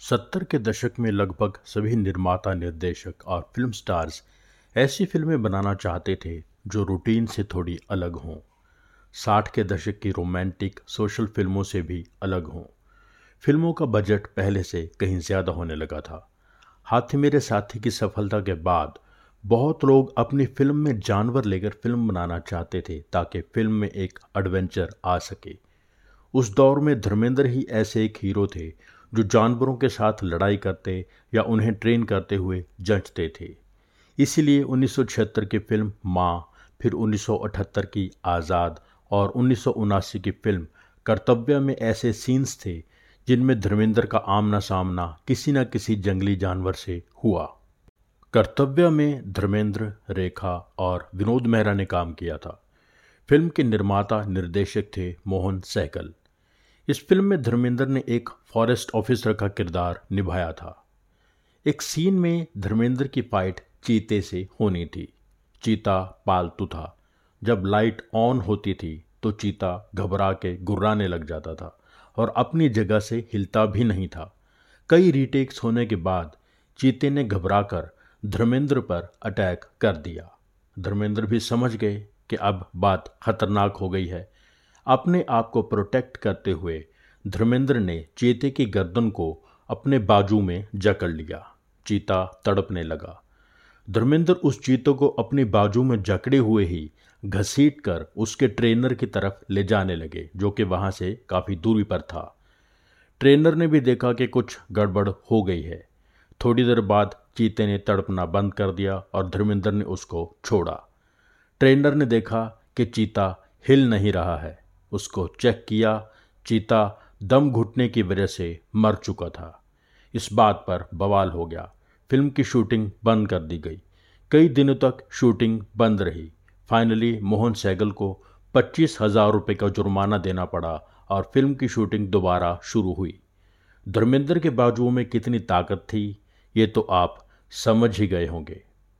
सत्तर के दशक में लगभग सभी निर्माता, निर्देशक और फ़िल्म स्टार्स ऐसी फ़िल्में बनाना चाहते थे जो रूटीन से थोड़ी अलग हों। साठ के दशक की रोमांटिक सोशल फ़िल्मों से भी अलग हों। फ़िल्मों का बजट पहले से कहीं ज़्यादा होने लगा था। हाथी मेरे साथी की सफलता के बाद बहुत लोग अपनी फ़िल्म में जानवर लेकर फ़िल्म बनाना चाहते थे ताकि फ़िल्म में एक एडवेंचर आ सके। उस दौर में धर्मेंद्र ही ऐसे एक हीरो थे जो जानवरों के साथ लड़ाई करते या उन्हें ट्रेन करते हुए जंचते थे। इसीलिए उन्नीस सौ छिहत्तर की फ़िल्म माँ, फिर 1978 की आज़ाद और उन्नीस सौ उनासी की फ़िल्म कर्तव्य में ऐसे सीन्स थे जिनमें धर्मेंद्र का आमना सामना किसी न किसी जंगली जानवर से हुआ। कर्तव्य में धर्मेंद्र, रेखा और विनोद मेहरा ने काम किया था। फ़िल्म के निर्माता, निर्देशक थे मोहन सहगल। इस फ़िल्म में धर्मेंद्र ने एक फॉरेस्ट ऑफिसर का किरदार निभाया था। एक सीन में धर्मेंद्र की फाइट चीते से होनी थी। चीता पालतू था। जब लाइट ऑन होती थी तो चीता घबरा के गुर्राने लग जाता था और अपनी जगह से हिलता भी नहीं था। कई रीटेक्स होने के बाद चीते ने घबराकर धर्मेंद्र पर अटैक कर दिया। धर्मेंद्र भी समझ गए कि अब बात खतरनाक हो गई है। अपने आप को प्रोटेक्ट करते हुए धर्मेंद्र ने चीते की गर्दन को अपने बाजू में जकड़ लिया। चीता तड़पने लगा। धर्मेंद्र उस चीते को अपनी बाजू में जकड़े हुए ही घसीट कर उसके ट्रेनर की तरफ़ ले जाने लगे, जो कि वहाँ से काफ़ी दूरी पर था। ट्रेनर ने भी देखा कि कुछ गड़बड़ हो गई है। थोड़ी देर बाद चीते ने तड़पना बंद कर दिया और धर्मेंद्र ने उसको छोड़ा। ट्रेनर ने देखा कि चीता हिल नहीं रहा है। उसको चेक किया, चीता दम घुटने की वजह से मर चुका था। इस बात पर बवाल हो गया। फ़िल्म की शूटिंग बंद कर दी गई। कई दिनों तक शूटिंग बंद रही। फाइनली मोहन सैगल को पच्चीस हज़ार रुपये का जुर्माना देना पड़ा और फ़िल्म की शूटिंग दोबारा शुरू हुई। धर्मेंद्र के बाजुओं में कितनी ताकत थी, ये तो आप समझ ही गए होंगे।